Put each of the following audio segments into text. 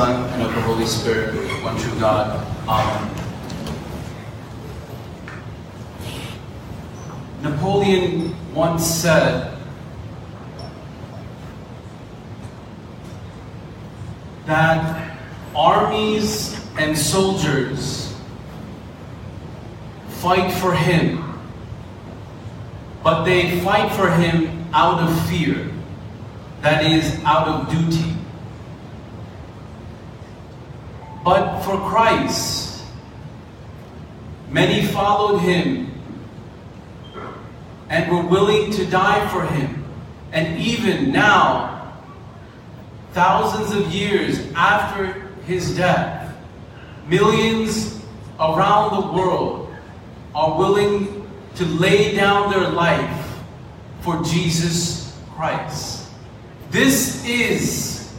Son, and of the Holy Spirit, one true God. Amen. Napoleon once said that armies and soldiers fight for him, but they fight for him out of fear, that is, out of duty. But for Christ, many followed him and were willing to die for him. And even now, thousands of years after his death, millions around the world are willing to lay down their life for Jesus Christ. This is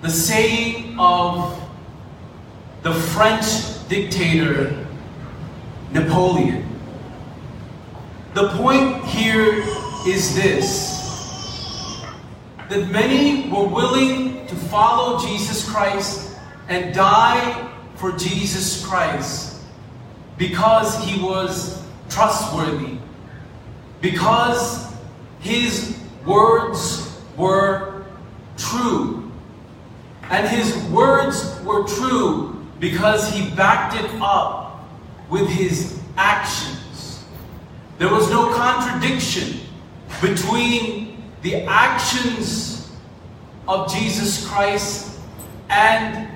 the saying of the French dictator Napoleon. The point here is this that many were willing to follow Jesus Christ and die for Jesus Christ because he was trustworthy, because his words were true. And his words were true because he backed it up with his actions. There was no contradiction between the actions of Jesus Christ and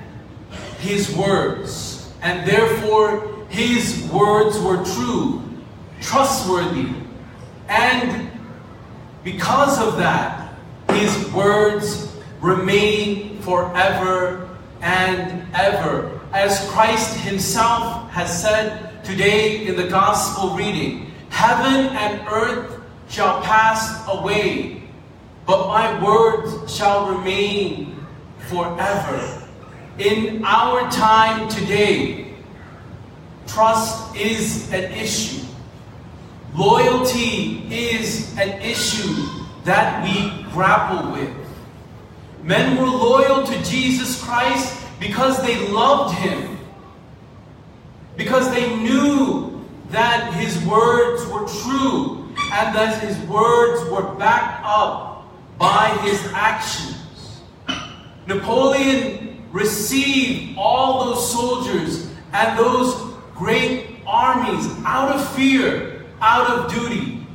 his words. And therefore, his words were true, trustworthy, and because of that, his words remain forever and ever. As Christ himself has said today in the gospel reading, heaven and earth shall pass away, but my words shall remain forever. In our time today, trust is an issue. Loyalty is an issue that we grapple with. Men were loyal to Jesus Christ because they loved him, because they knew that his words were true and that his words were backed up by his actions. Napoleon received all those soldiers and those great armies out of fear, out of duty.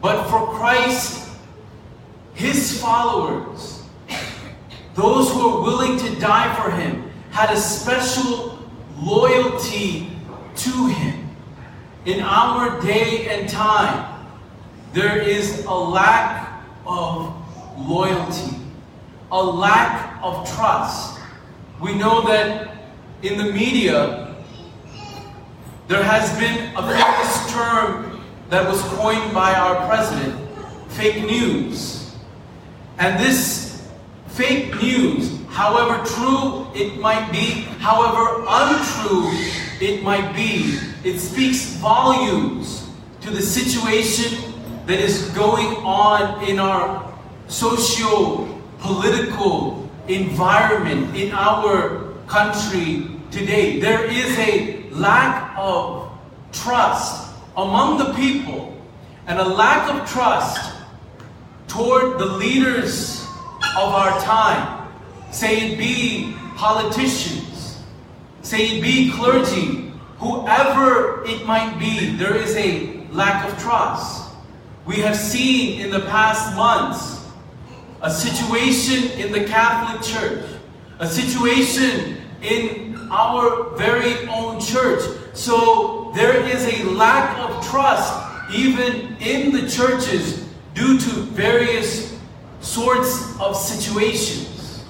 But for Christ, his followers, those who were willing to die for him, had a special loyalty to him. In our day and time, there is a lack of loyalty, a lack of trust. We know that in the media, there has been a famous term that was coined by our president, fake news. And this fake news, however true it might be, however untrue it might be, it speaks volumes to the situation that is going on in our socio-political environment in our country today. There is a lack of trust among the people and a lack of trust toward the leaders of our time. Say it be politicians, say it be clergy, whoever it might be, there is a lack of trust. We have seen in the past months a situation in the Catholic Church, a situation in our very own church. So there is a lack of trust even in the churches due to various sorts of situations.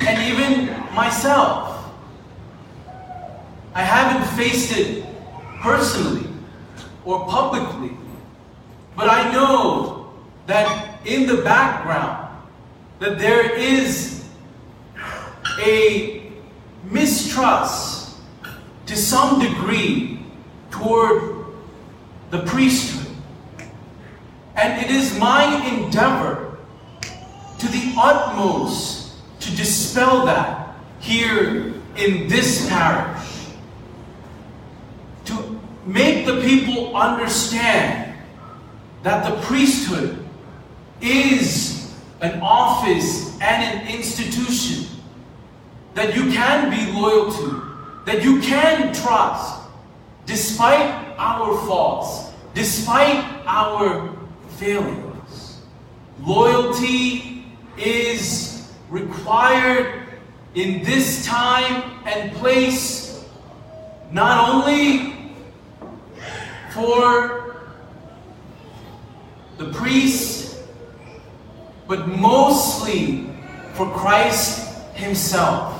And even myself, I haven't faced it personally or publicly, but I know that in the background, that there is a mistrust to some degree toward the priesthood. And it is my endeavor to the utmost to dispel that here in this parish. To make the people understand that the priesthood is an office and an institution that you can be loyal to, that you can trust, despite our faults, despite our failings. Loyalty is required in this time and place, not only for the priest, but mostly for Christ Himself.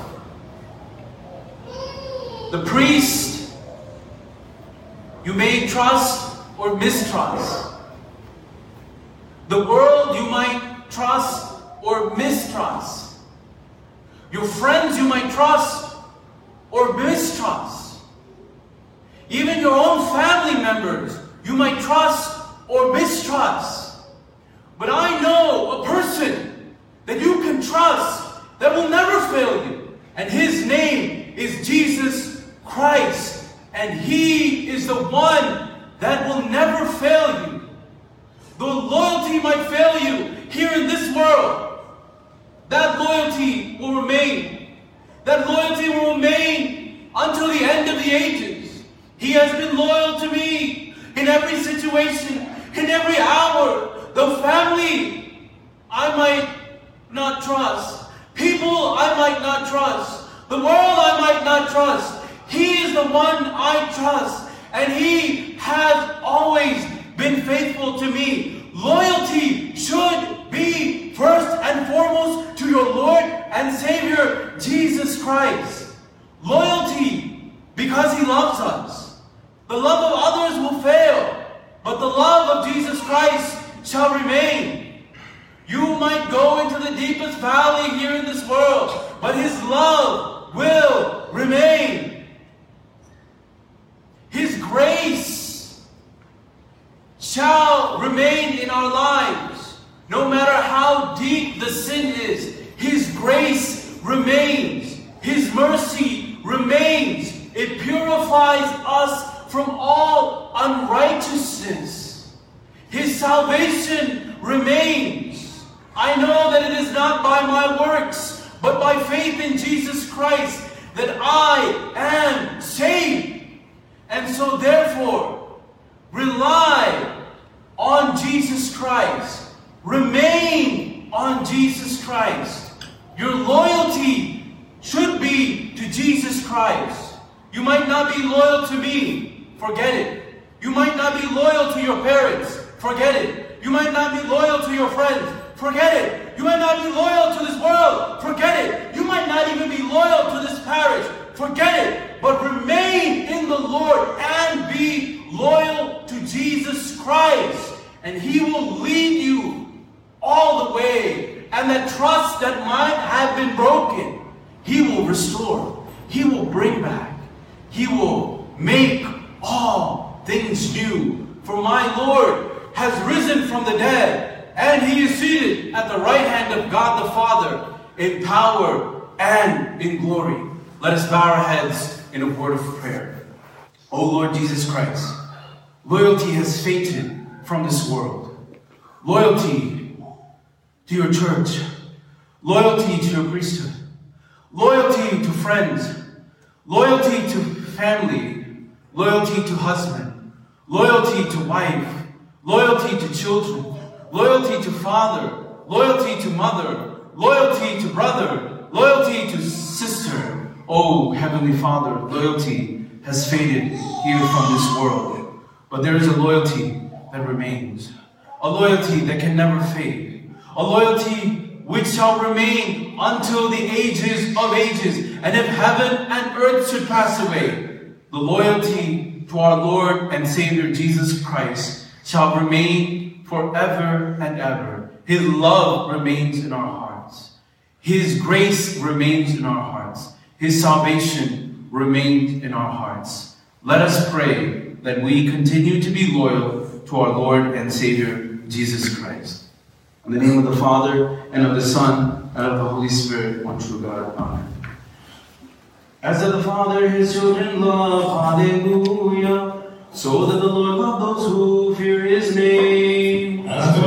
The priest, you may trust or mistrust. The world you might trust or mistrust. Your friends you might trust or mistrust. Even your own family members you might trust or mistrust. But I know a person that you can trust that will never fail you. And his name is Jesus Christ. And he is the one that will never fail you. Though loyalty might fail you here in this world, that loyalty will remain. That loyalty will remain until the end of the ages. He has been loyal to me in every situation, in every hour. The family I might not trust. People I might not trust. The world I might not trust. He is the one I trust. And He has always been faithful to me. Loyalty should be first and foremost and Savior, Jesus Christ. Loyalty because He loves us. The love of others will fail, but the love of Jesus Christ shall remain. You might go into the deepest valley here in this world, but His love will remain. His grace shall remain in our lives. No matter how deep the sin is, grace remains. His mercy remains. It purifies us from all unrighteousness. His salvation remains. I know that it is not by my works, but by faith in Jesus Christ that I am saved. And so, therefore, rely on Jesus Christ. Remain on Jesus Christ. Your loyalty should be to Jesus Christ. You might not be loyal to me. Forget it. You might not be loyal to your parents. Forget it. You might not be loyal to your friends. Forget it. You might not be loyal to this world. Forget it. You might not even be loyal to this parish. Forget it. But remain in the Lord and be loyal to Jesus Christ. And He will lead you all the way. And that trust that might have been broken, He will restore. He will bring back. He will make all things new. For my Lord has risen from the dead, and he is seated at the right hand of God the Father in power and in glory. Let us bow our heads in a word of prayer. O Lord Jesus Christ, loyalty has faded from this world. Loyalty to your church, loyalty to your priesthood, loyalty to friends, loyalty to family, loyalty to husband, loyalty to wife, loyalty to children, loyalty to father, loyalty to mother, loyalty to brother, loyalty to sister. Oh, Heavenly Father, loyalty has faded here from this world. But there is a loyalty that remains, a loyalty that can never fade, a loyalty which shall remain until the ages of ages. And if heaven and earth should pass away, the loyalty to our Lord and Savior Jesus Christ shall remain forever and ever. His love remains in our hearts. His grace remains in our hearts. His salvation remains in our hearts. Let us pray that we continue to be loyal to our Lord and Savior Jesus Christ. In the name of the Father, and of the Son, and of the Holy Spirit, one true God. Amen. As the Father his children love, hallelujah. So that the Lord love those who fear his name. As the